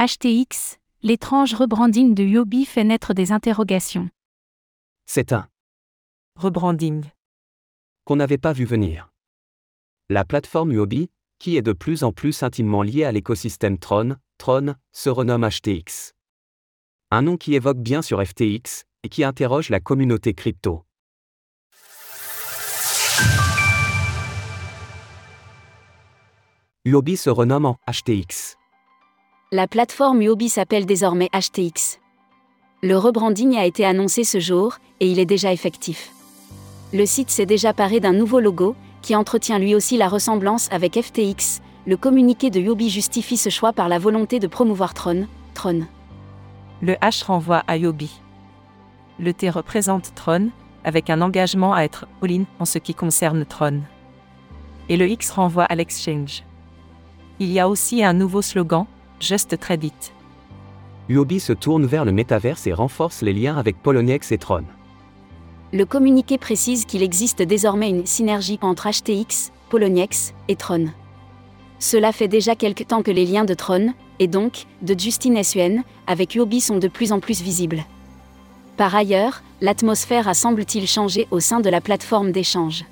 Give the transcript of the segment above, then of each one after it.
HTX, l'étrange rebranding de Yobi fait naître des interrogations. C'est un Rebranding. qu'on n'avait pas vu venir. La plateforme Huobi, qui est de plus en plus intimement liée à l'écosystème Tron, Tron, se renomme HTX. Un nom qui évoque bien sur FTX, et qui interroge la communauté crypto. Huobi se renomme en HTX. La plateforme Yobi s'appelle désormais HTX. Le rebranding a été annoncé ce jour, et il est déjà effectif. Le site s'est déjà paré d'un nouveau logo, qui entretient lui aussi la ressemblance avec FTX. Le communiqué de Yobi justifie ce choix par la volonté de promouvoir Tron, Tron. Le H renvoie à Yobi. Le T représente Tron, avec un engagement à être all-in en ce qui concerne Tron. Et le X renvoie à l'exchange. Il y a aussi un nouveau slogan, Just Trade It. Huobi se tourne vers le métaverse et renforce les liens avec Poloniex et Tron. Le communiqué précise qu'il existe désormais une synergie entre HTX, Poloniex et Tron. Cela fait déjà quelque temps que les liens de Tron, et donc de Justin Suen, avec Yobi sont de plus en plus visibles. Par ailleurs, l'atmosphère a semble-t-il changé au sein de la plateforme d'échange.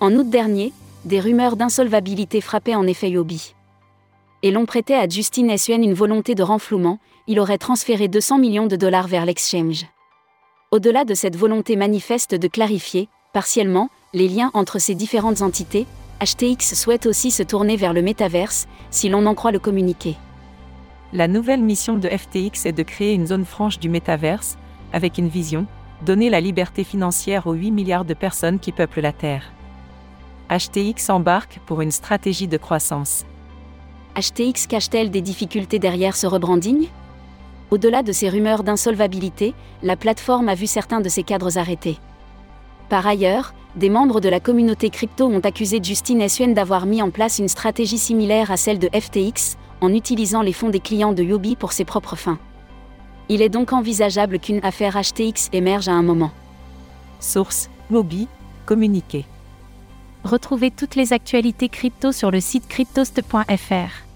En août dernier, des rumeurs d'insolvabilité frappaient en effet Yobi. Et l'on prêtait à Justin Suen une volonté de renflouement, il aurait transféré 200 millions de dollars vers l'exchange. Au-delà de cette volonté manifeste de clarifier, partiellement, les liens entre ces différentes entités, HTX souhaite aussi se tourner vers le métaverse, si l'on en croit le communiqué. La nouvelle mission de FTX est de créer une zone franche du métaverse, avec une vision, donner la liberté financière aux 8 milliards de personnes qui peuplent la Terre. HTX embarque pour une stratégie de croissance. HTX cache-t-elle des difficultés derrière ce rebranding? Au-delà de ces rumeurs d'insolvabilité, la plateforme a vu certains de ses cadres arrêtés. Par ailleurs, des membres de la communauté crypto ont accusé Justin Suen d'avoir mis en place une stratégie similaire à celle de FTX, en utilisant les fonds des clients de Yobi pour ses propres fins. Il est donc envisageable qu'une affaire HTX émerge à un moment. Source, Mobi, communiqué. Retrouvez toutes les actualités crypto sur le site cryptost.fr.